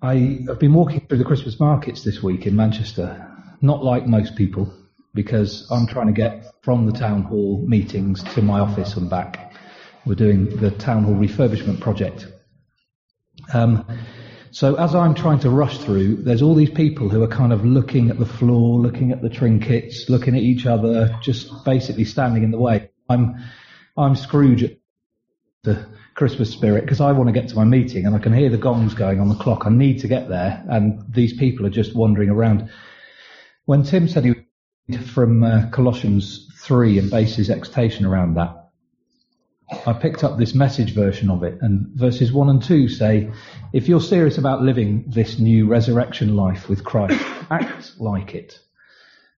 I have been walking through the Christmas markets this week in Manchester, not like most people, because I'm trying to get from the town hall meetings to my office and back. We're doing the town hall refurbishment project. Um, so as I'm trying to rush through, there's all these people who are kind of looking at the floor, looking at the trinkets, looking at each other, just basically standing in the way. I'm, I'm Scrooge Christmas spirit because I want to get to my meeting and I can hear the gongs going on the clock. I need to get there and these people are just wandering around. When Tim said he from uh, Colossians 3 and base his exhortation around that, I picked up this message version of it, and verses 1 and 2 say, If you're serious about living this new resurrection life with Christ, act like it.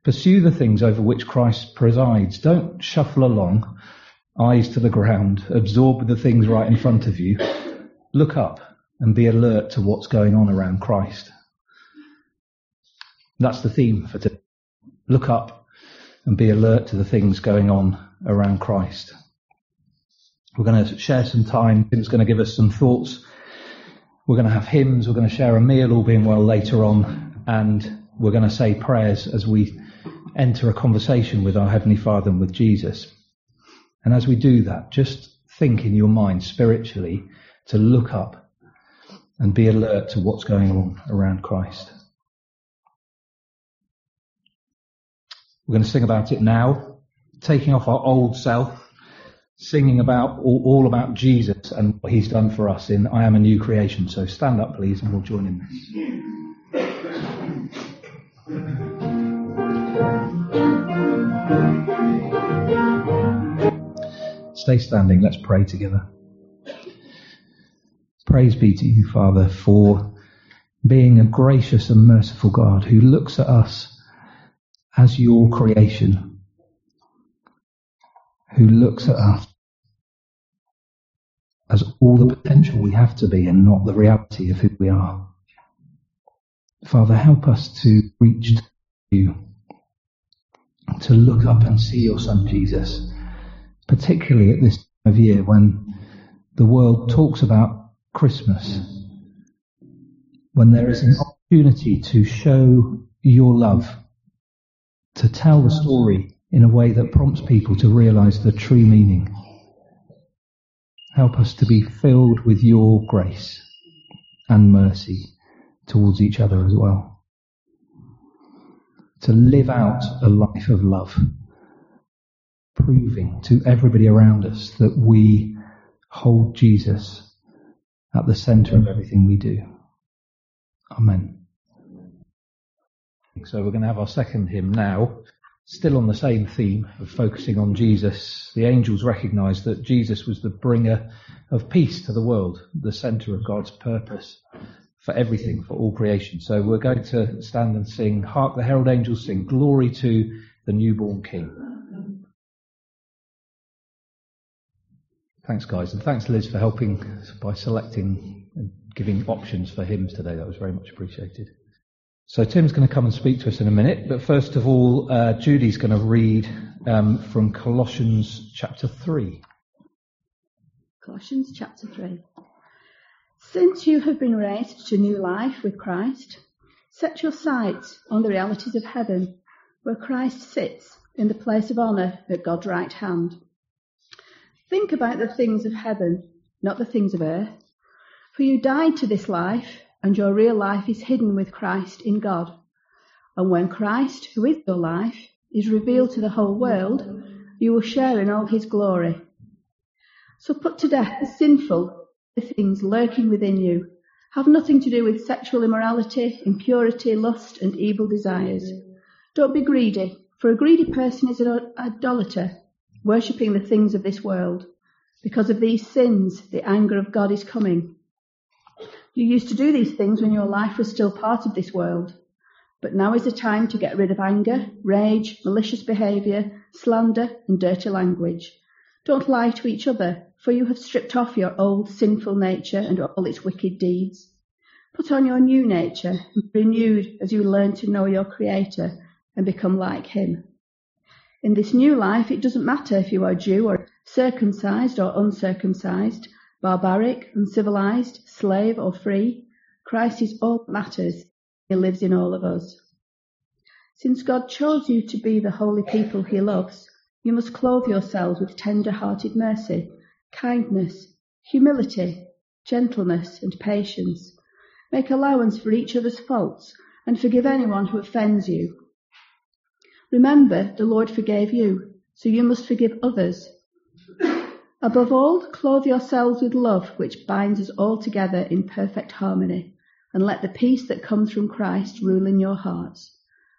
Pursue the things over which Christ presides. Don't shuffle along, eyes to the ground, absorb the things right in front of you. Look up and be alert to what's going on around Christ. That's the theme for today. Look up and be alert to the things going on around Christ. We're going to share some time. Tim's going to give us some thoughts. We're going to have hymns. We're going to share a meal, all being well, later on. And we're going to say prayers as we enter a conversation with our Heavenly Father and with Jesus. And as we do that, just think in your mind spiritually to look up and be alert to what's going on around Christ. We're going to sing about it now, taking off our old self singing about all, all, about Jesus and what he's done for us in I am a new creation. So stand up, please, and we'll join in this. Stay standing. Let's pray together. Praise be to you, Father, for being a gracious and merciful God who looks at us as your creation who looks at us as all the potential we have to be and not the reality of who we are. Father, help us to reach to you, to look up and see your Son Jesus, particularly at this time of year when the world talks about Christmas, when there is an opportunity to show your love, to tell the story in a way that prompts people to realize the true meaning. Help us to be filled with your grace and mercy towards each other as well. To live out a life of love, proving to everybody around us that we hold Jesus at the center of everything we do. Amen. So we're going to have our second hymn now. Still on the same theme of focusing on Jesus, the angels recognized that Jesus was the bringer of peace to the world, the center of God's purpose for everything, for all creation. So we're going to stand and sing, Hark the herald angels sing, Glory to the newborn King. Thanks, guys, and thanks, Liz, for helping by selecting and giving options for hymns today. That was very much appreciated. So Tim's going to come and speak to us in a minute, but first of all, uh, Judy's going to read um, from Colossians chapter 3. Colossians chapter 3. Since you have been raised to new life with Christ, set your sights on the realities of heaven, where Christ sits in the place of honour at God's right hand. Think about the things of heaven, not the things of earth. For you died to this life and your real life is hidden with Christ in God. And when Christ, who is your life, is revealed to the whole world, you will share in all his glory. So put to death the sinful the things lurking within you. Have nothing to do with sexual immorality, impurity, lust, and evil desires. Don't be greedy, for a greedy person is an idolater, worshipping the things of this world. Because of these sins, the anger of God is coming. You used to do these things when your life was still part of this world. But now is the time to get rid of anger, rage, malicious behaviour, slander, and dirty language. Don't lie to each other, for you have stripped off your old sinful nature and all its wicked deeds. Put on your new nature, renewed as you learn to know your Creator and become like Him. In this new life, it doesn't matter if you are Jew or circumcised or uncircumcised, barbaric, uncivilized, slave or free, Christ is all that matters. He lives in all of us. Since God chose you to be the holy people he loves, you must clothe yourselves with tender-hearted mercy, kindness, humility, gentleness, and patience. Make allowance for each other's faults and forgive anyone who offends you. Remember, the Lord forgave you, so you must forgive others. Above all, clothe yourselves with love, which binds us all together in perfect harmony, and let the peace that comes from Christ rule in your hearts.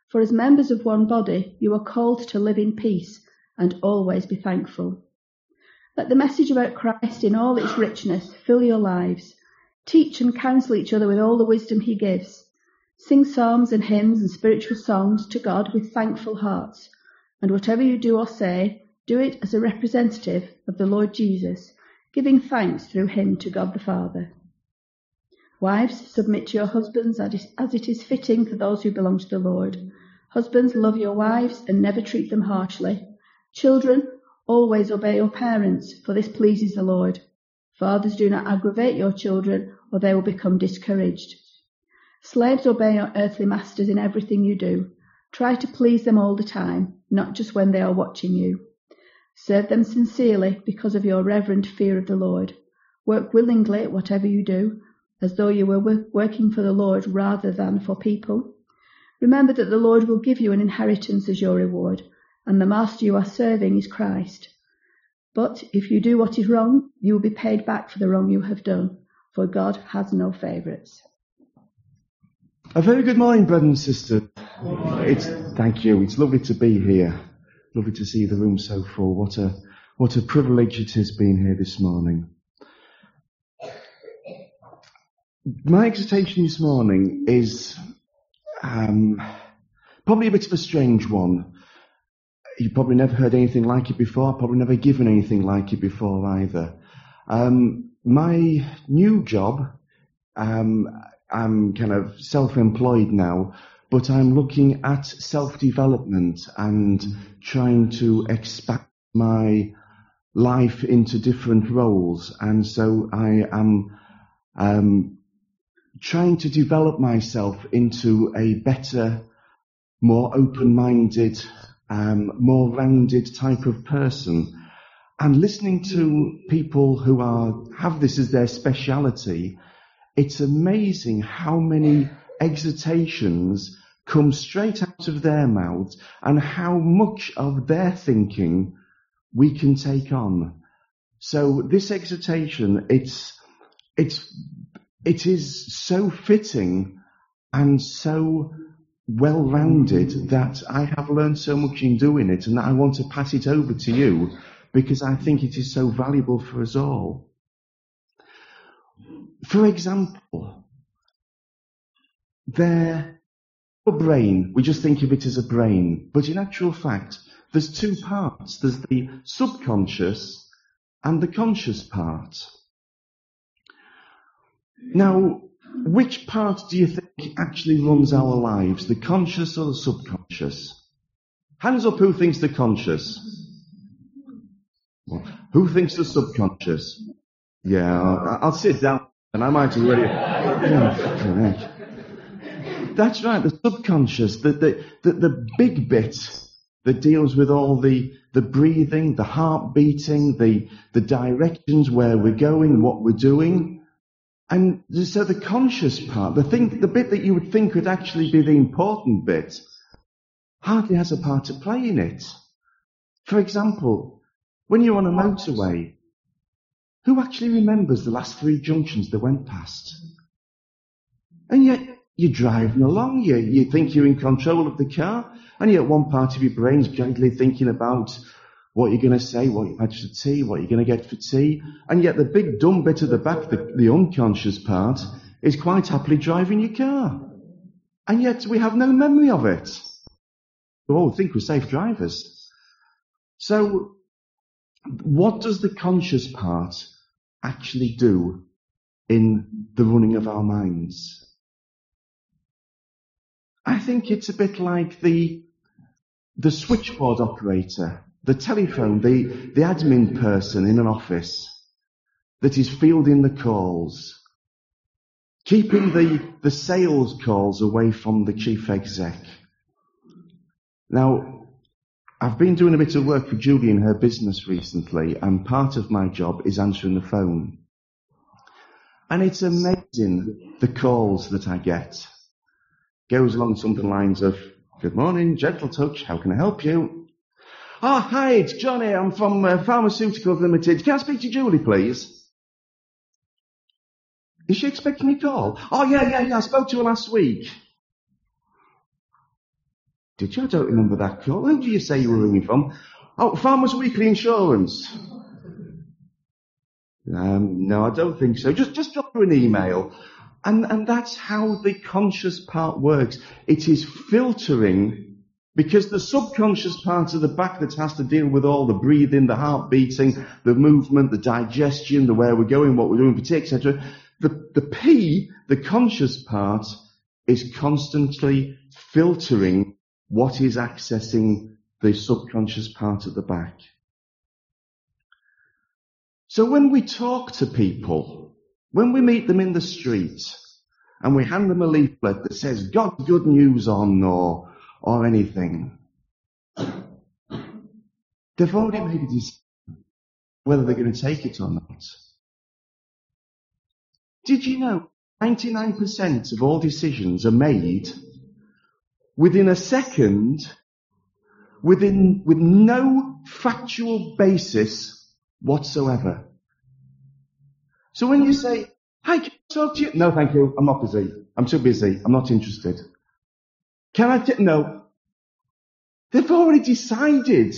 For as members of one body, you are called to live in peace and always be thankful. Let the message about Christ in all its richness fill your lives. Teach and counsel each other with all the wisdom he gives. Sing psalms and hymns and spiritual songs to God with thankful hearts. And whatever you do or say, do it as a representative of the Lord Jesus, giving thanks through him to God the Father. Wives, submit to your husbands as it is fitting for those who belong to the Lord. Husbands, love your wives and never treat them harshly. Children, always obey your parents, for this pleases the Lord. Fathers, do not aggravate your children, or they will become discouraged. Slaves, obey your earthly masters in everything you do. Try to please them all the time, not just when they are watching you. Serve them sincerely because of your reverent fear of the Lord. Work willingly at whatever you do, as though you were working for the Lord rather than for people. Remember that the Lord will give you an inheritance as your reward, and the master you are serving is Christ. But if you do what is wrong, you will be paid back for the wrong you have done, for God has no favourites. A very good morning, brothers and sisters. It's, thank you. It's lovely to be here. Lovely to see the room so full. What a, what a privilege it has been here this morning. My exhortation this morning is um, probably a bit of a strange one. You've probably never heard anything like it before, probably never given anything like it before either. Um, my new job, um, I'm kind of self-employed now, but I'm looking at self-development and trying to expand my life into different roles. And so I am um, trying to develop myself into a better, more open-minded, um, more rounded type of person. And listening to people who are have this as their speciality, it's amazing how many exhortations come straight out of their mouths and how much of their thinking we can take on. So this exhortation, it's, it's it is so fitting and so well rounded that I have learned so much in doing it and I want to pass it over to you because I think it is so valuable for us all. For example, there, a brain, we just think of it as a brain, but in actual fact, there's two parts. There's the subconscious and the conscious part. Now, which part do you think actually runs our lives, the conscious or the subconscious? Hands up who thinks the conscious. Well, who thinks the subconscious? Yeah, I'll, sit down and I might That's right, the subconscious, the, the, the, the big bit that deals with all the, the breathing, the heart beating, the, the directions where we're going, what we're doing. And so the conscious part, the thing, the bit that you would think would actually be the important bit, hardly has a part to play in it. For example, when you're on a motorway, who actually remembers the last three junctions that went past? And yet, you're driving along, you, you think you're in control of the car, and yet one part of your brain's gently thinking about what you're going to say, what you've had for tea, what you're going to get for tea. And yet the big dumb bit at the back, the, the unconscious part, is quite happily driving your car. And yet we have no memory of it. We all think we're safe drivers. So what does the conscious part actually do in the running of our minds? I think it's a bit like the, the switchboard operator the telephone, the, the admin person in an office that is fielding the calls. keeping the, the sales calls away from the chief exec. Now, I've been doing a bit of work for Julie in her business recently, and part of my job is answering the phone. And it's amazing the calls that I get. Goes along something lines of, Good morning, Gentle Touch, how can I help you? Oh, hi, it's Johnny, I'm from uh, Pharmaceuticals Limited. Can I speak to Julie, please? Is she expecting to call? Oh, yeah, yeah, yeah, I spoke to her last week. Did you? I don't remember that call. Who do you say you were ringing from? Oh, Farmers Weekly Insurance. Um, no, I don't think so. Just, just drop her an email. And, and that's how the conscious part works. It is filtering because the subconscious part of the back that has to deal with all the breathing, the heart beating, the movement, the digestion, the where we're going, what we're doing etc. The, the P, the conscious part, is constantly filtering what is accessing the subconscious part of the back. So when we talk to people, when we meet them in the street, and we hand them a leaflet that says God's good news on or, or anything, they've already made a decision whether they're going to take it or not. Did you know 99% of all decisions are made within a second, within, with no factual basis whatsoever. So when you say, hi, can I talk to you? No, thank you. I'm not busy. I'm too busy. I'm not interested. Can I? T-? No. They've already decided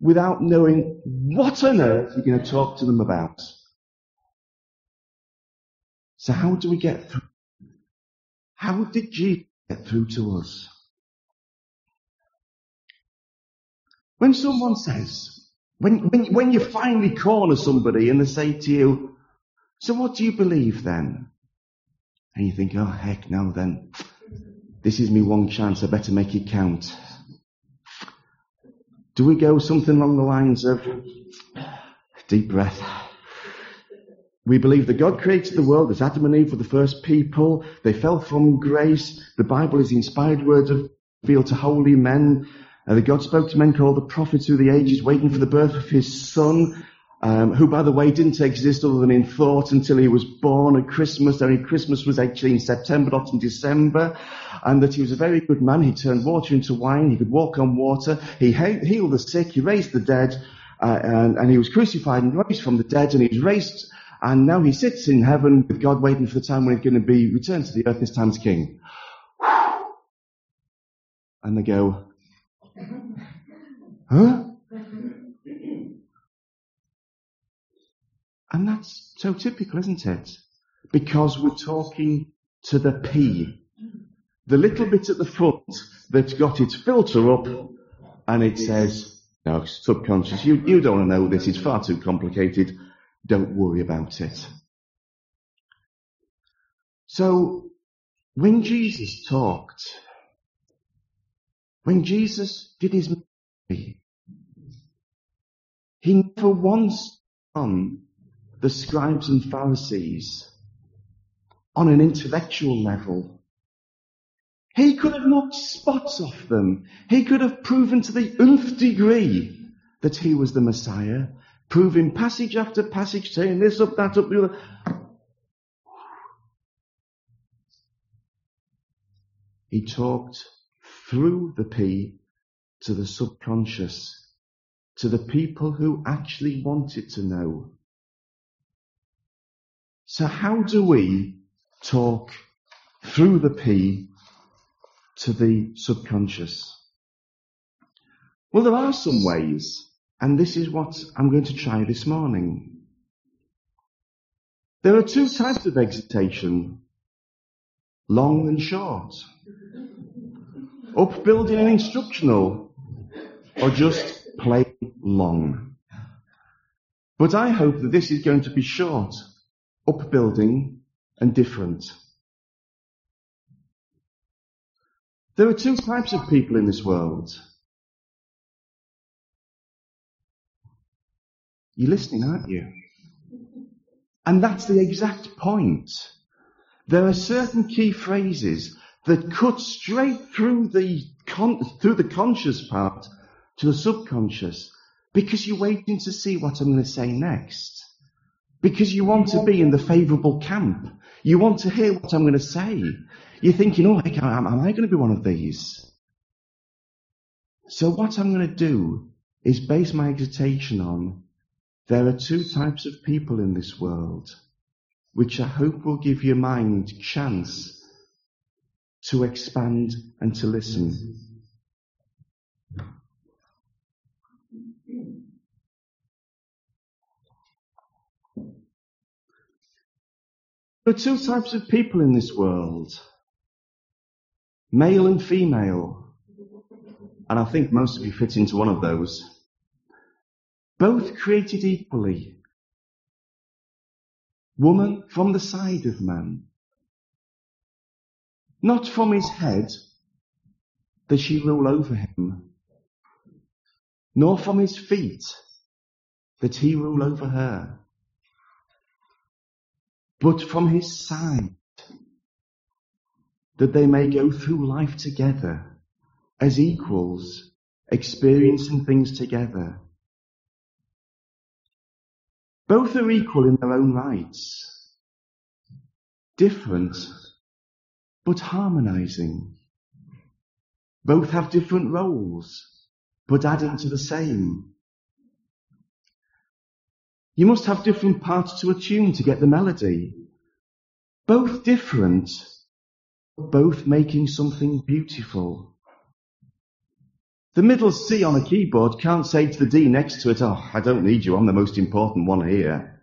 without knowing what on earth you're going to talk to them about. So how do we get through? How did Jesus get through to us? When someone says, when, when, when you finally corner somebody and they say to you, so what do you believe then? And you think, oh heck no then. This is me one chance, I better make it count. Do we go something along the lines of, deep breath. We believe that God created the world as Adam and Eve were the first people. They fell from grace. The Bible is inspired words of revealed to holy men. Uh, that God spoke to men called the prophets through the ages, waiting for the birth of his son, um, who, by the way, didn't exist other than in thought until he was born at Christmas. Only Christmas was actually in September, not in December. And that he was a very good man. He turned water into wine. He could walk on water. He healed the sick. He raised the dead. Uh, and, and he was crucified and raised from the dead. And he was raised. And now he sits in heaven with God waiting for the time when he's going to be returned to the earth, this time as king. And they go, Huh? And that's so typical, isn't it? Because we're talking to the P. The little bit at the front that's got its filter up and it says, no, subconscious, you, you don't want to know this, it's far too complicated, don't worry about it. So, when Jesus talked, when Jesus did his ministry, he never once on the scribes and Pharisees on an intellectual level. He could have knocked spots off them. He could have proven to the nth degree that he was the Messiah, proving passage after passage, saying this up, that up, the other. He talked through the P to the subconscious to the people who actually wanted to know. So how do we talk through the P to the subconscious? Well, there are some ways, and this is what I'm going to try this morning. There are two types of exhortation, long and short. Upbuilding and instructional, or just plain long. But I hope that this is going to be short, upbuilding, and different. There are two types of people in this world. You're listening, aren't you? And that's the exact point. There are certain key phrases that cut straight through the con- through the conscious part to the subconscious because you're waiting to see what I'm going to say next. Because you want to be in the favourable camp. You want to hear what I'm going to say. You're thinking, oh, am, am I going to be one of these? So what I'm going to do is base my exhortation on there are two types of people in this world, which I hope will give your mind chance to expand and to listen. There are two types of people in this world. Male and female. And I think most of you fit into one of those. Both created equally. Woman from the side of man. Not from his head does she rule over him, nor from his feet that he rule over her but from his side, that they may go through life together as equals, experiencing things together. Both are equal in their own rights, different, but harmonizing. Both have different roles, but adding to the same. You must have different parts to a tune to get the melody. Both different, both making something beautiful. The middle C on a keyboard can't say to the D next to it, oh, I don't need you, I'm the most important one here.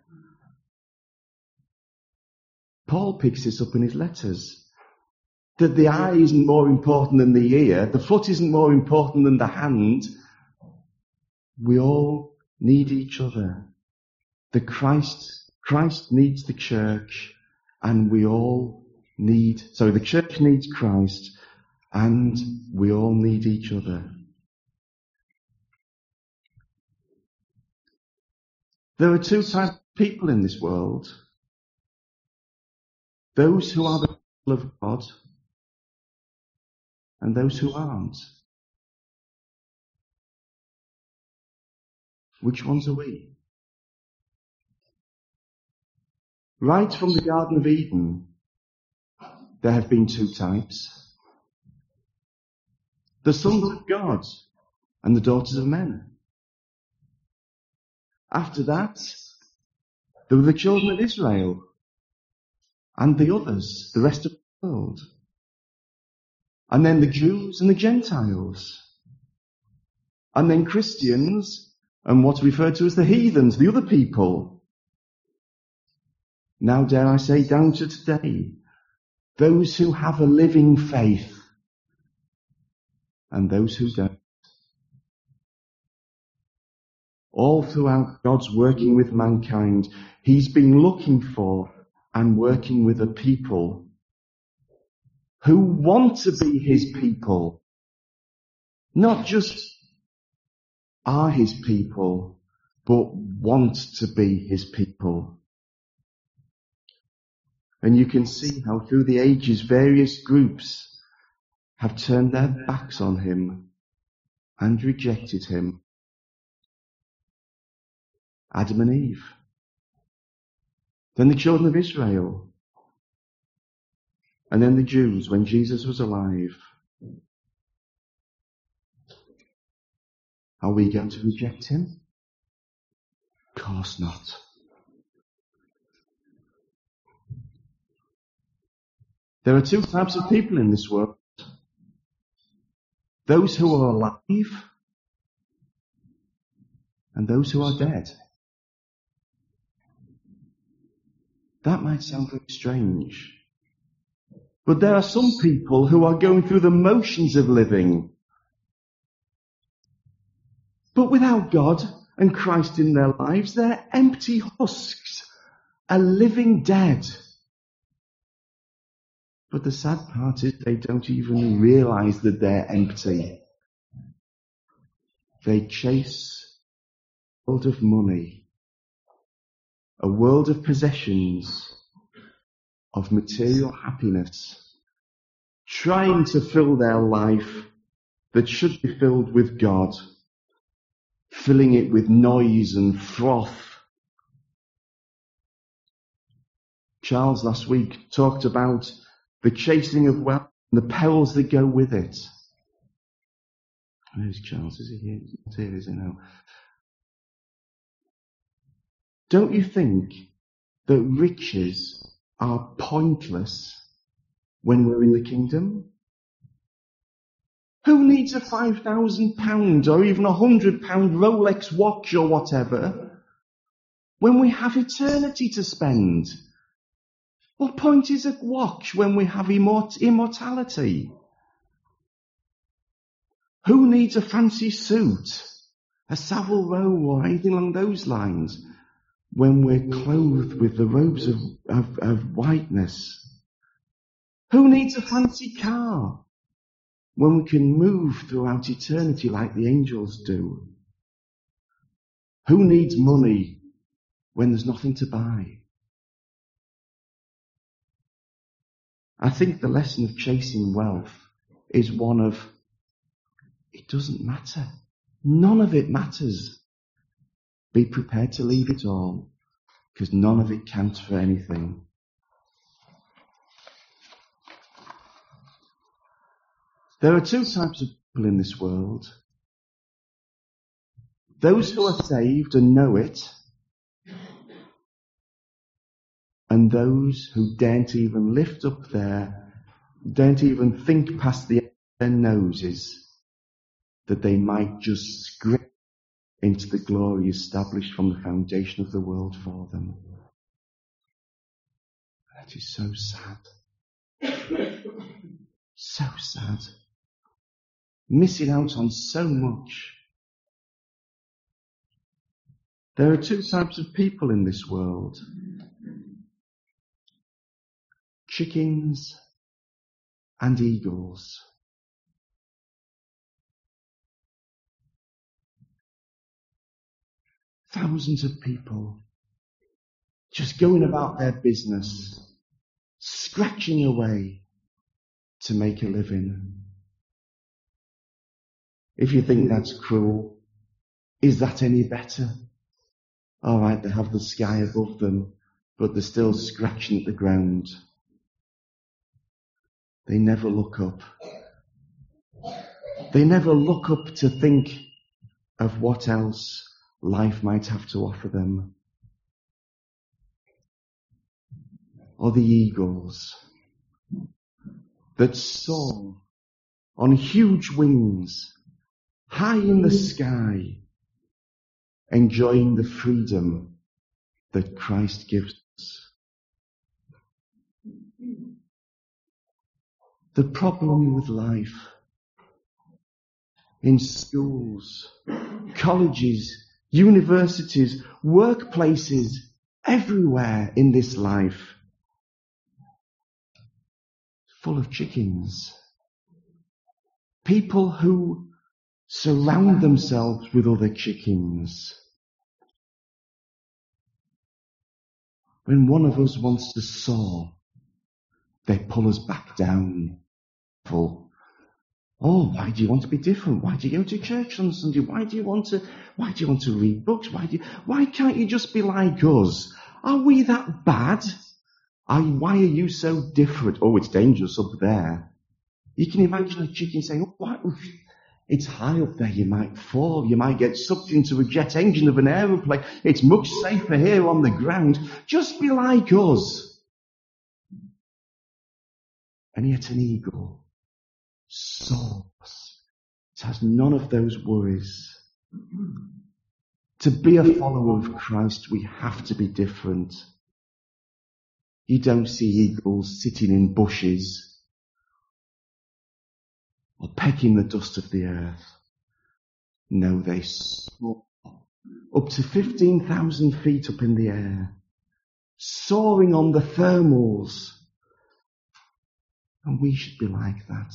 Paul picks this up in his letters. That the eye isn't more important than the ear, the foot isn't more important than the hand. We all need each other. The Christ, Christ needs the church and we all need, sorry, the church needs Christ and we all need each other. There are two types of people in this world. Those who are the people of God and those who aren't. Which ones are we? Right from the Garden of Eden, there have been two types. The sons of God and the daughters of men. After that, there were the children of Israel and the others, the rest of the world. And then the Jews and the Gentiles. And then Christians and what's referred to as the heathens, the other people. Now dare I say down to today, those who have a living faith and those who don't. All throughout God's working with mankind, He's been looking for and working with a people who want to be His people, not just are His people, but want to be His people. And you can see how through the ages various groups have turned their backs on him and rejected him. Adam and Eve. Then the children of Israel. And then the Jews when Jesus was alive. Are we going to reject him? Of course not. There are two types of people in this world. Those who are alive and those who are dead. That might sound very strange. But there are some people who are going through the motions of living. But without God and Christ in their lives, they're empty husks, a living dead. But the sad part is they don't even realize that they're empty. They chase a world of money, a world of possessions, of material happiness, trying to fill their life that should be filled with God, filling it with noise and froth. Charles last week talked about the chasing of wealth and the perils that go with it. Where's Charles? Is he here? He's here, is he now? Don't you think that riches are pointless when we're in the kingdom? Who needs a five thousand pound or even a hundred pound Rolex watch or whatever when we have eternity to spend? What point is a watch when we have immort- immortality? Who needs a fancy suit, a Savile Row or anything along those lines when we're clothed with the robes of, of, of whiteness? Who needs a fancy car when we can move throughout eternity like the angels do? Who needs money when there's nothing to buy? I think the lesson of chasing wealth is one of it doesn't matter. None of it matters. Be prepared to leave it all because none of it counts for anything. There are two types of people in this world. Those who are saved and know it, and those who daren't even lift up their, daren't even think past the, their noses that they might just scrape into the glory established from the foundation of the world for them. That is so sad. so sad. Missing out on so much. There are two types of people in this world. Chickens and eagles. Thousands of people just going about their business, scratching away to make a living. If you think that's cruel, is that any better? Alright, they have the sky above them, but they're still scratching at the ground. They never look up. They never look up to think of what else life might have to offer them. Or the eagles that soar on huge wings high in the sky, enjoying the freedom that Christ gives us. The problem with life in schools, colleges, universities, workplaces, everywhere in this life. Full of chickens. People who surround themselves with other chickens. When one of us wants to soar, they pull us back down. Full Oh, why do you want to be different? Why do you go to church on Sunday? Why do you want to, why do you want to read books? Why do you, why can't you just be like us? Are we that bad? Are, why are you so different? Oh, it's dangerous up there. You can imagine a chicken saying, oh, what? It's high up there. You might fall. You might get sucked into a jet engine of an aeroplane. It's much safer here on the ground. Just be like us. And yet an eagle soars. It has none of those worries. To be a follower of Christ, we have to be different. You don't see eagles sitting in bushes or pecking the dust of the earth. No, they soar up to 15,000 feet up in the air, soaring on the thermals. And we should be like that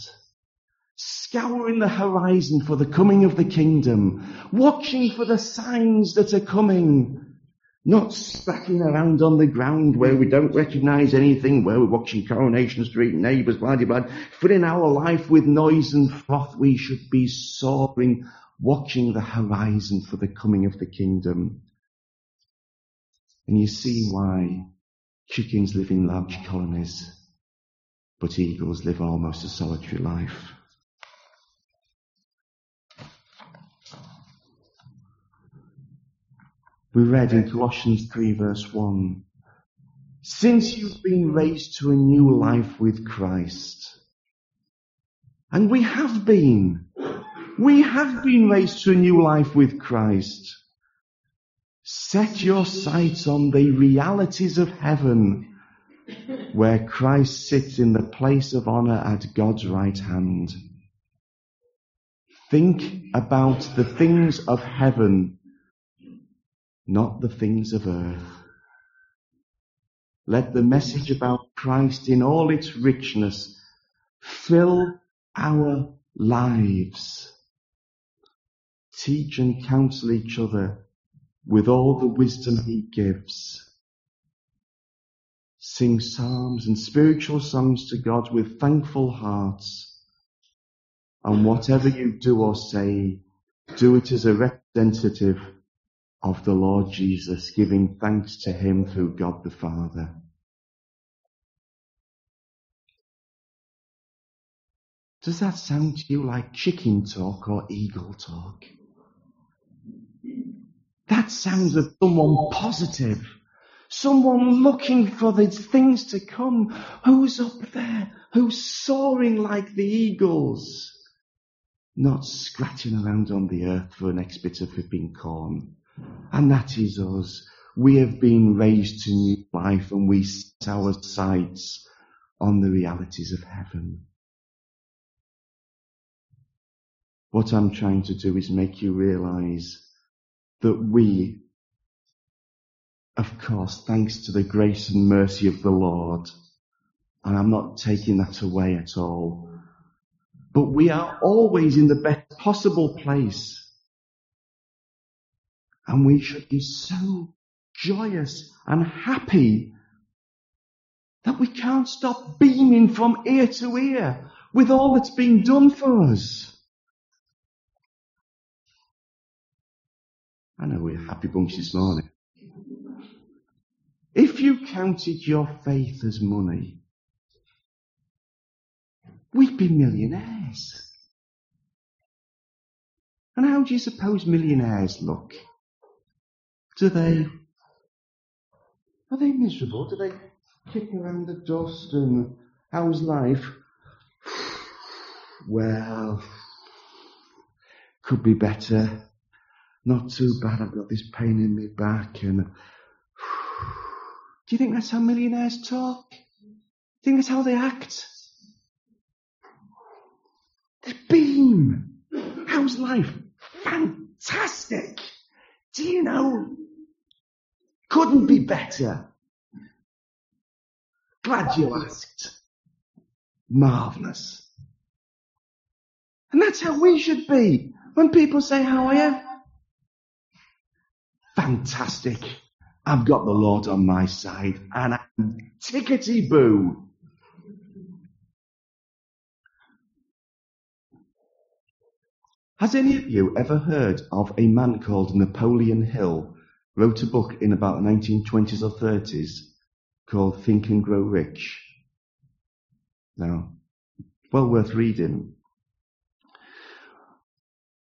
scouring the horizon for the coming of the kingdom, watching for the signs that are coming, not stacking around on the ground where we don't recognize anything, where we're watching Coronation Street, neighbours, blah, blah, blah, filling our life with noise and froth. We should be soaring, watching the horizon for the coming of the kingdom. And you see why chickens live in large colonies, but eagles live almost a solitary life. We read in Colossians 3 verse 1, since you've been raised to a new life with Christ, and we have been, we have been raised to a new life with Christ. Set your sights on the realities of heaven, where Christ sits in the place of honor at God's right hand. Think about the things of heaven not the things of earth. Let the message about Christ in all its richness fill our lives. Teach and counsel each other with all the wisdom he gives. Sing psalms and spiritual songs to God with thankful hearts. And whatever you do or say, do it as a representative of the Lord Jesus, giving thanks to him through God the Father. Does that sound to you like chicken talk or eagle talk? That sounds of someone positive. Someone looking for the things to come. Who's up there? Who's soaring like the eagles? Not scratching around on the earth for the next bit of ripping corn. And that is us. We have been raised to new life and we set our sights on the realities of heaven. What I'm trying to do is make you realize that we, of course, thanks to the grace and mercy of the Lord, and I'm not taking that away at all, but we are always in the best possible place and we should be so joyous and happy that we can't stop beaming from ear to ear with all that's been done for us. I know we're a happy bunch this morning. If you counted your faith as money, we'd be millionaires. And how do you suppose millionaires look? Do they, are they miserable? Do they kick around the dust and how's life? Well, could be better. Not too bad. I've got this pain in my back and do you think that's how millionaires talk? Do you think that's how they act? They beam. How's life? Fantastic. Do you know couldn't be better. Glad you asked. Marvellous. And that's how we should be. When people say, how are you? Fantastic. I've got the Lord on my side and I'm tickety boo. Has any of you ever heard of a man called Napoleon Hill wrote a book in about the 1920s or 30s called Think and Grow Rich. Now, well worth reading.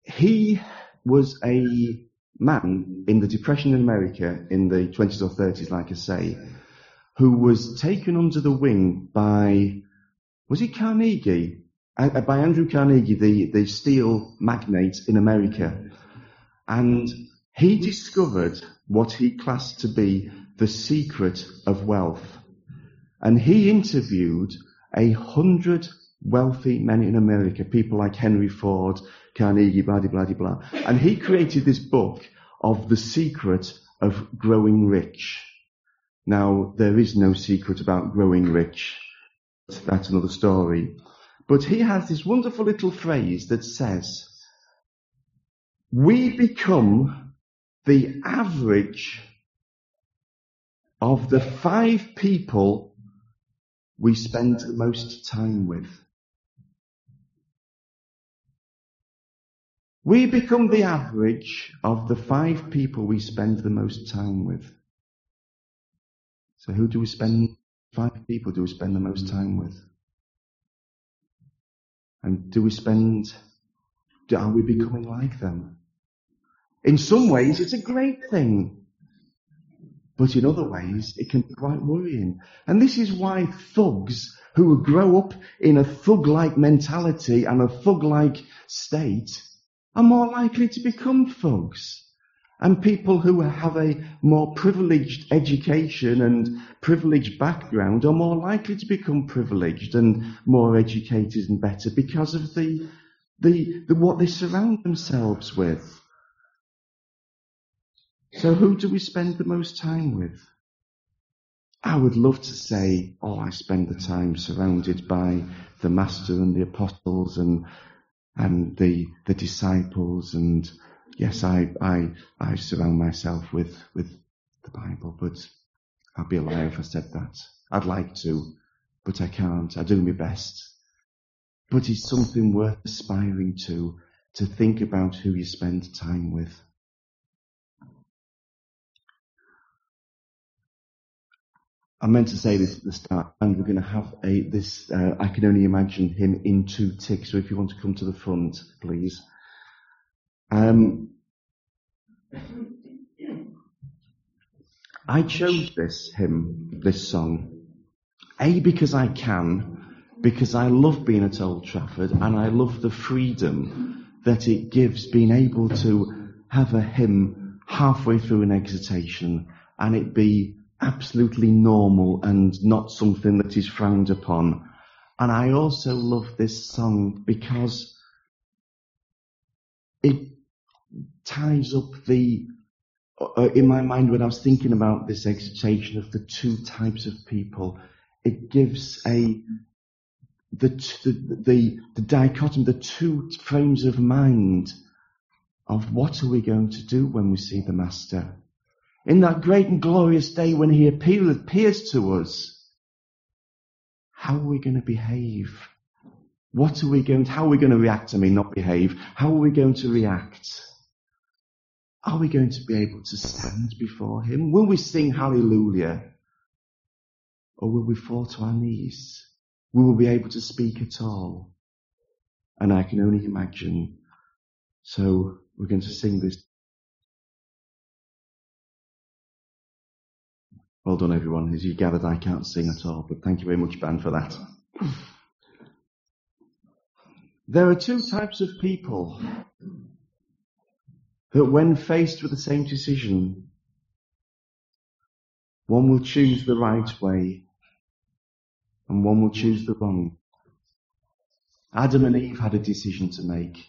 He was a man in the Depression in America in the 20s or 30s, like I say, who was taken under the wing by, was it Carnegie? By Andrew Carnegie, the, the steel magnate in America. And he discovered what he classed to be the secret of wealth. And he interviewed a hundred wealthy men in America, people like Henry Ford, Carnegie, blah, blah, blah, blah. And he created this book of the secret of growing rich. Now, there is no secret about growing rich. That's another story. But he has this wonderful little phrase that says, we become the average of the five people we spend the most time with. We become the average of the five people we spend the most time with. So who do we spend, five people do we spend the most time with? And do we spend, are we becoming like them? In some ways, it's a great thing. But in other ways, it can be quite worrying. And this is why thugs who grow up in a thug-like mentality and a thug-like state are more likely to become thugs. And people who have a more privileged education and privileged background are more likely to become privileged and more educated and better because of the, the, the what they surround themselves with. So who do we spend the most time with? I would love to say, oh, I spend the time surrounded by the Master and the Apostles and and the the disciples and yes I I I surround myself with with the Bible but I'd be a liar if I said that. I'd like to but I can't. I do my best. But it's something worth aspiring to to think about who you spend time with I meant to say this at the start, and we're going to have a this. Uh, I can only imagine hymn in two ticks. So if you want to come to the front, please. Um, I chose this hymn, this song, a because I can, because I love being at Old Trafford, and I love the freedom that it gives being able to have a hymn halfway through an exhortation and it be absolutely normal and not something that is frowned upon. And I also love this song because it ties up the, uh, in my mind when I was thinking about this exhortation of the two types of people, it gives a, the, the, the, the dichotomy, the two frames of mind of what are we going to do when we see the Master in that great and glorious day when he appears to us, how are we going to behave? What are we going to, how are we going to react? I mean, not behave. How are we going to react? Are we going to be able to stand before him? Will we sing hallelujah? Or will we fall to our knees? Will we be able to speak at all? And I can only imagine. So we're going to sing this Well done, everyone. As you gathered, I can't sing at all, but thank you very much, Ben, for that. There are two types of people that, when faced with the same decision, one will choose the right way and one will choose the wrong. Adam and Eve had a decision to make.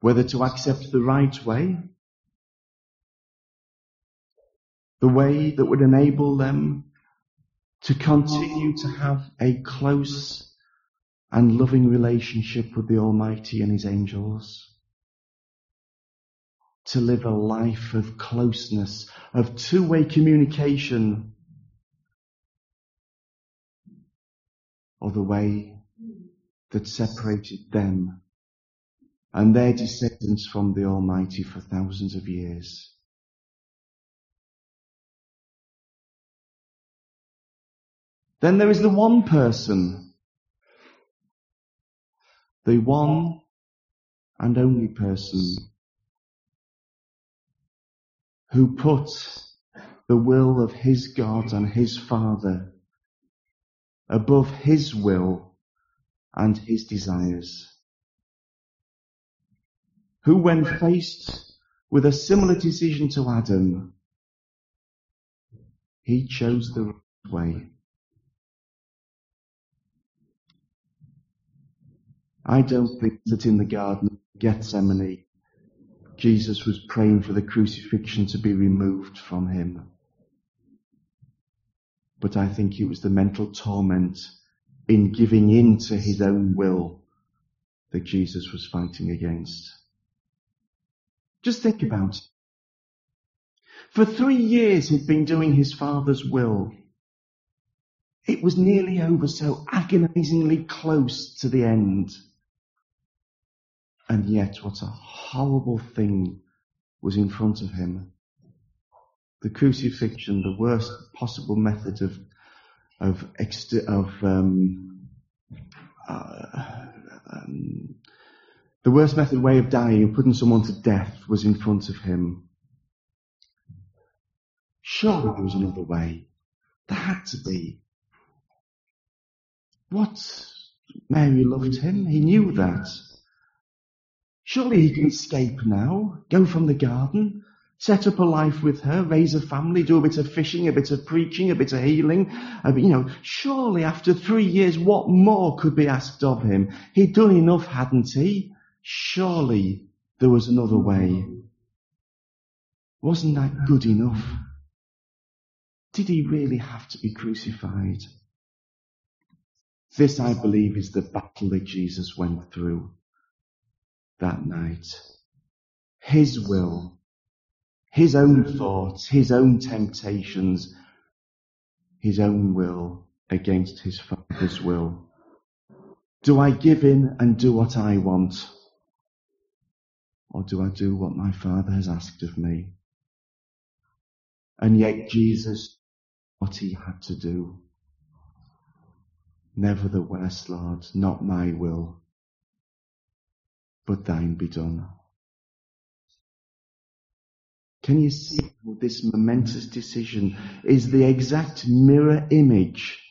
Whether to accept the right way the way that would enable them to continue to have a close and loving relationship with the Almighty and His angels. To live a life of closeness, of two-way communication, or the way that separated them and their descendants from the Almighty for thousands of years. Then there is the one person. The one and only person who put the will of his God and his Father above his will and his desires. Who when faced with a similar decision to Adam, he chose the right way. I don't think that in the Garden of Gethsemane, Jesus was praying for the crucifixion to be removed from him. But I think it was the mental torment in giving in to his own will that Jesus was fighting against. Just think about it. For three years he'd been doing his father's will. It was nearly over, so agonizingly close to the end. And yet, what a horrible thing was in front of him. The crucifixion, the worst possible method of of of um, uh, um, the worst method way of dying, of putting someone to death, was in front of him. Surely there was another way. There had to be. What? Mary loved him. He knew that. Surely he can escape now, go from the garden, set up a life with her, raise a family, do a bit of fishing, a bit of preaching, a bit of healing. Uh, you know, surely after three years, what more could be asked of him? He'd done enough, hadn't he? Surely there was another way. Wasn't that good enough? Did he really have to be crucified? This, I believe, is the battle that Jesus went through that night. His will, his own thoughts, his own temptations, his own will against his Father's will. Do I give in and do what I want? Or do I do what my Father has asked of me? And yet Jesus, what he had to do. Nevertheless, Lord, not my will, but thine be done. Can you see how this momentous decision is the exact mirror image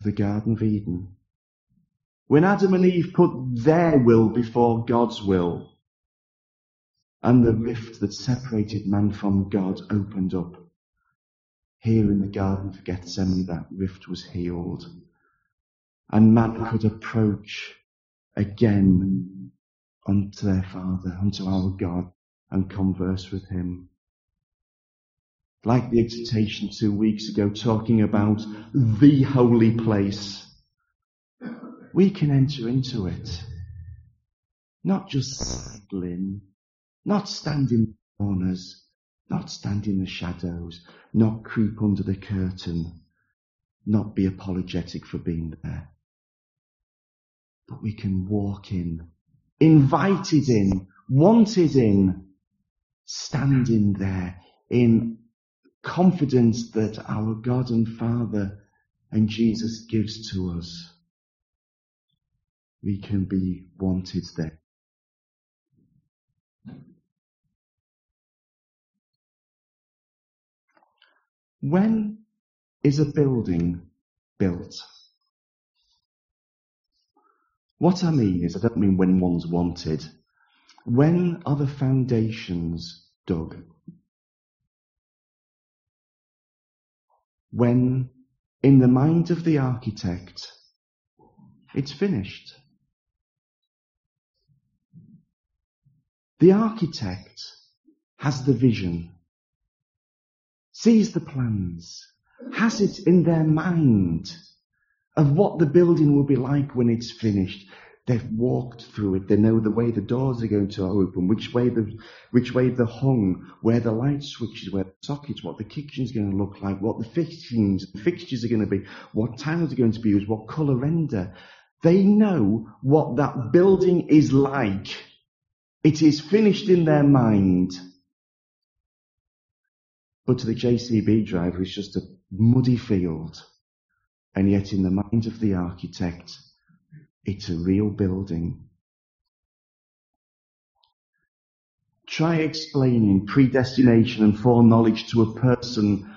of the Garden of Eden? When Adam and Eve put their will before God's will, and the rift that separated man from God opened up. Here in the Garden of Gethsemane, that rift was healed. And man could approach again unto their Father, unto our God, and converse with Him. Like the exhortation two weeks ago, talking about the holy place, we can enter into it. Not just sidle in, not stand in corners, not stand in the shadows, not creep under the curtain, not be apologetic for being there. But we can walk in, invited in, wanted in, standing there in confidence that our God and Father and Jesus gives to us. We can be wanted there. When is a building built? What I mean is, I don't mean when one's wanted. When are the foundations dug? When, in the mind of the architect, it's finished. The architect has the vision sees the plans, has it in their mind of what the building will be like when it's finished. They've walked through it. They know the way the doors are going to open, which way the, which way they're hung, where the light switches, where the sockets, what the kitchen's going to look like, what the fixings, fixtures are going to be, what tiles are going to be used, what colour render. They know what that building is like. It is finished in their mind. But to the JCB driver, it's just a muddy field. And yet, in the mind of the architect, it's a real building. Try explaining predestination and foreknowledge to a person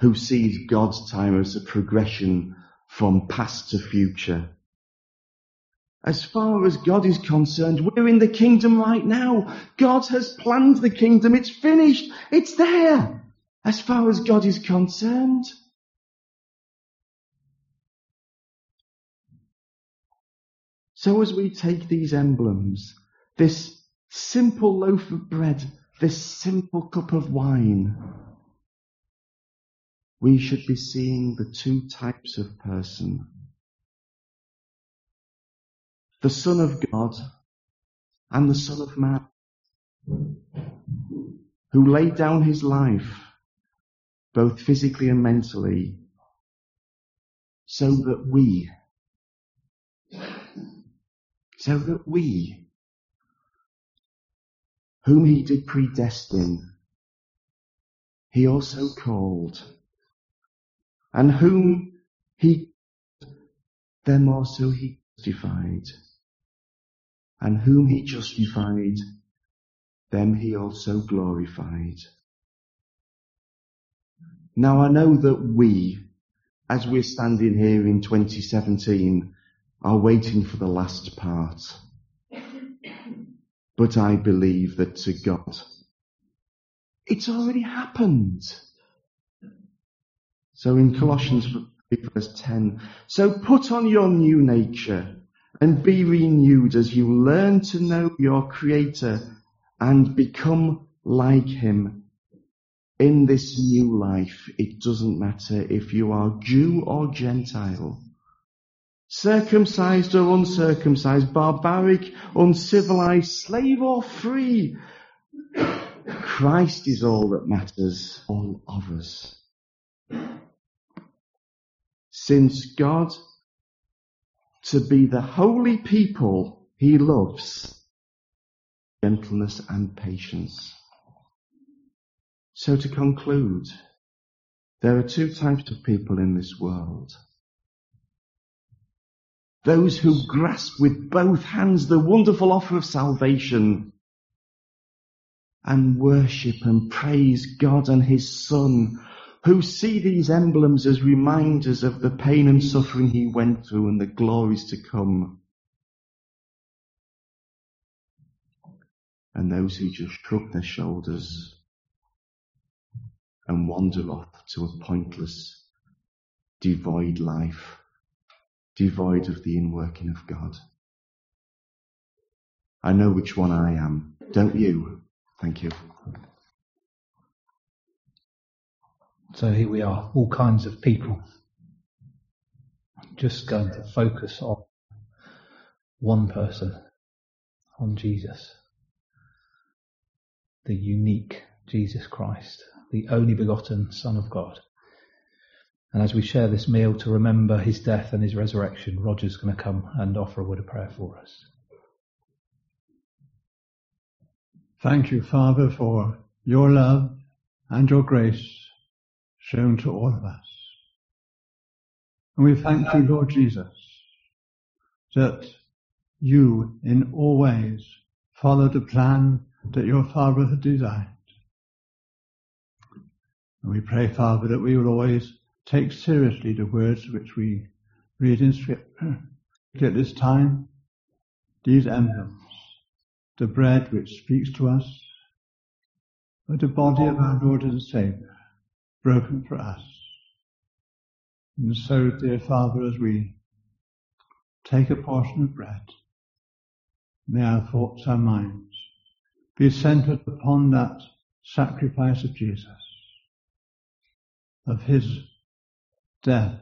who sees God's time as a progression from past to future. As far as God is concerned, we're in the kingdom right now. God has planned the kingdom. It's finished. It's there as far as God is concerned. So as we take these emblems, this simple loaf of bread, this simple cup of wine, we should be seeing the two types of person. The Son of God and the Son of Man, who laid down his life both physically and mentally, so that we, so that we, whom he did predestine, he also called, and whom he, them also he justified, and whom he justified, them he also glorified. Now I know that we, as we're standing here in 2017, are waiting for the last part. But I believe that to God, it's already happened. So in Colossians verse 10, so put on your new nature and be renewed as you learn to know your creator and become like him. In this new life, it doesn't matter if you are Jew or Gentile, circumcised or uncircumcised, barbaric, uncivilized, slave or free. Christ is all that matters, all of us. Since God to be the holy people he loves, gentleness and patience. So to conclude, there are two types of people in this world. Those who grasp with both hands the wonderful offer of salvation and worship and praise God and His Son, who see these emblems as reminders of the pain and suffering He went through and the glories to come. And those who just shrug their shoulders and wander off to a pointless, devoid life, devoid of the inworking of God. I know which one I am, don't you? Thank you. So here we are, all kinds of people. Just going to focus on one person, on Jesus. The unique Jesus Christ, the only begotten Son of God. And as we share this meal to remember his death and his resurrection, Roger's going to come and offer a word of prayer for us. Thank you, Father, for your love and your grace shown to all of us. And we thank you, Lord Jesus, that you in all ways followed the plan that your Father had designed. And we pray, Father, that we will always take seriously the words which we read in Scripture. At this time, these emblems the bread which speaks to us, but the body of our Lord and Saviour, broken for us. And so, dear Father, as we take a portion of bread, may our thoughts, our minds be centered upon that sacrifice of Jesus, of his death,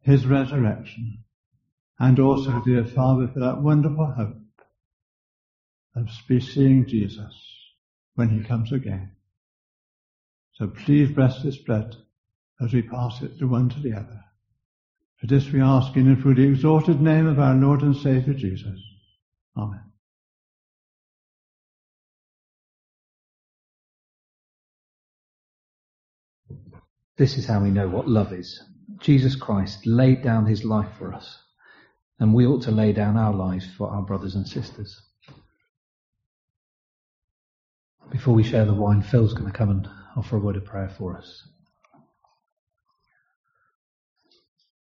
his resurrection, and also, dear Father, for that wonderful hope of seeing Jesus when he comes again. So please bless this bread as we pass it the one to the other. For this we ask in and through the exalted name of our Lord and Saviour Jesus. Amen. This is how we know what love is. Jesus Christ laid down his life for us, and we ought to lay down our lives for our brothers and sisters. Before we share the wine, Phil's going to come and offer a word of prayer for us.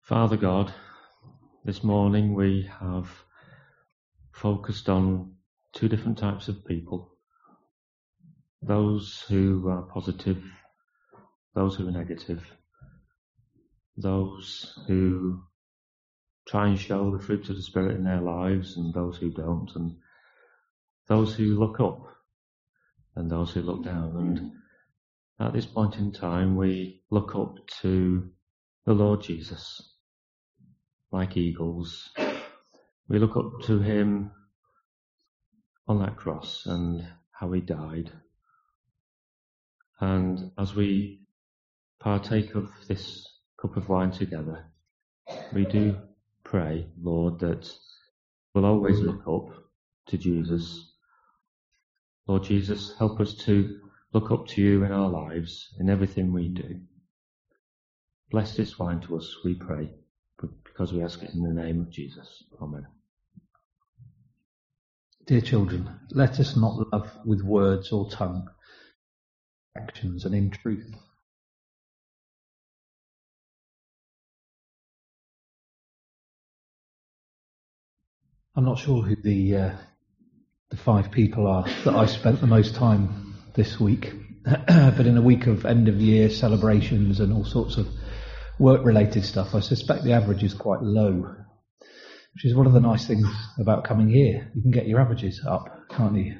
Father God, this morning we have focused on two different types of people. Those who are positive, those who are negative, those who try and show the fruits of the Spirit in their lives and those who don't, and those who look up and those who look down. And at this point in time, we look up to the Lord Jesus like eagles. We look up to him on that cross and how he died. And as we partake of this cup of wine together, we do pray, Lord, that we'll always look up to Jesus. Lord Jesus, help us to look up to you in our lives, in everything we do. Bless this wine to us, we pray, because we ask it in the name of Jesus. Amen. Dear children, let us not love with words or tongue, actions and in truth. I'm not sure who the uh, the five people are that I spent the most time this week, but in a week of end of year celebrations and all sorts of work related stuff, I suspect the average is quite low, which is one of the nice things about coming here. You can get your averages up, can't you?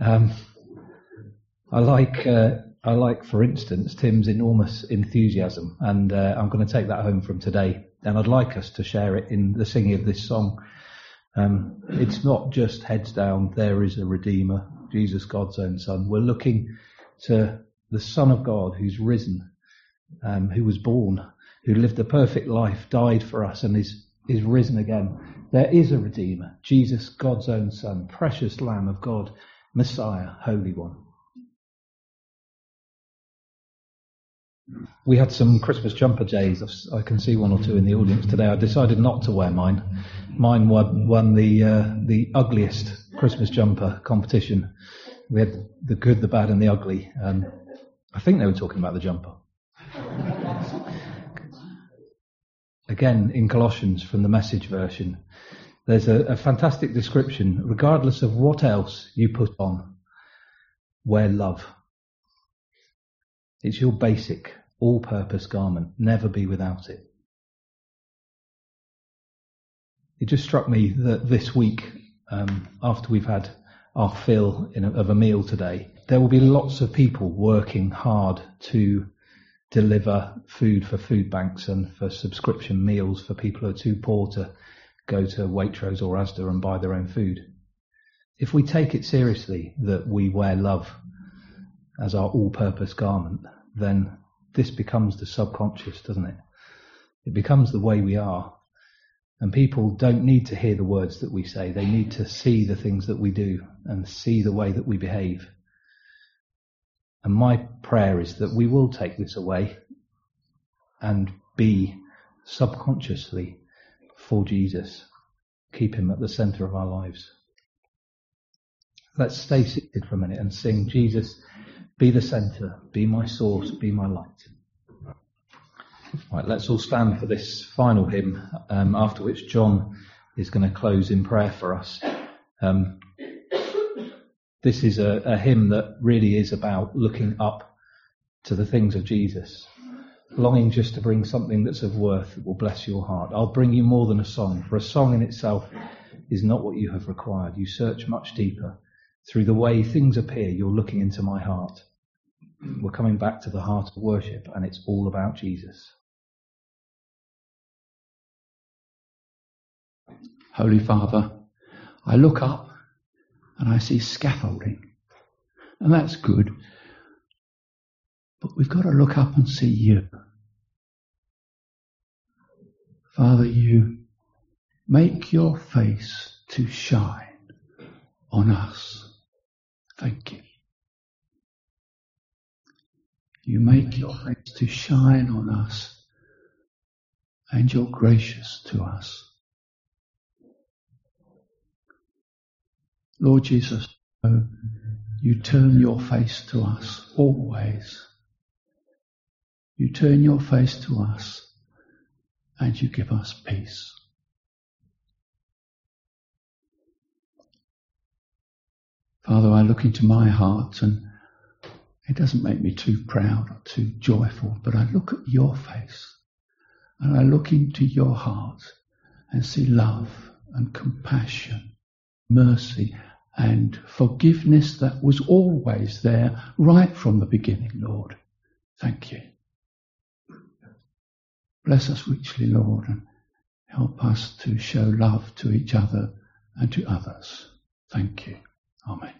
Um, I like, uh, I like, for instance, Tim's enormous enthusiasm, and uh, I'm going to take that home from today. And I'd like us to share it in the singing of this song. Um, it's not just heads down, there is a Redeemer, Jesus, God's own Son. We're looking to the Son of God who's risen, um, who was born, who lived a perfect life, died for us, and is, is risen again. There is a Redeemer, Jesus, God's own Son, precious Lamb of God, Messiah, Holy One. We had some Christmas jumper jays. I can see one or two in the audience today. I decided not to wear mine. Mine won, won the uh, the ugliest Christmas jumper competition. We had the good, the bad, and the ugly. And I think they were talking about the jumper. Again, in Colossians from the message version, there's a, a fantastic description. Regardless of what else you put on, wear love. It's your basic, all purpose garment. Never be without it. It just struck me that this week, um, after we've had our fill a, of a meal today, there will be lots of people working hard to deliver food for food banks and for subscription meals for people who are too poor to go to Waitrose or Asda and buy their own food. If we take it seriously that we wear love as our all-purpose garment, then this becomes the subconscious, doesn't it? It becomes the way we are. And people don't need to hear the words that we say. They need to see the things that we do and see the way that we behave. And my prayer is that we will take this away and be subconsciously for Jesus. Keep him at the center of our lives. Let's stay seated for a minute and sing, Jesus, be the center, be my source, be my light. Right, let's all stand for this final hymn, um, after which John is going to close in prayer for us. Um, this is a, a hymn that really is about looking up to the things of Jesus, longing just to bring something that's of worth that will bless your heart. I'll bring you more than a song, for a song in itself is not what you have required. You search much deeper. Through the way things appear, you're looking into my heart. We're coming back to the heart of worship, and it's all about Jesus. Holy Father, I look up and I see scaffolding, and that's good. But we've got to look up and see you. Father, you make your face to shine on us. Thank you. You make your face to shine on us and you're gracious to us. Lord Jesus, you turn your face to us always. You turn your face to us and you give us peace. Father, I look into my heart and it doesn't make me too proud or too joyful, but I look at your face and I look into your heart and see love and compassion, mercy and forgiveness that was always there right from the beginning, Lord. Thank you. Bless us richly, Lord, and help us to show love to each other and to others. Thank you. Amen.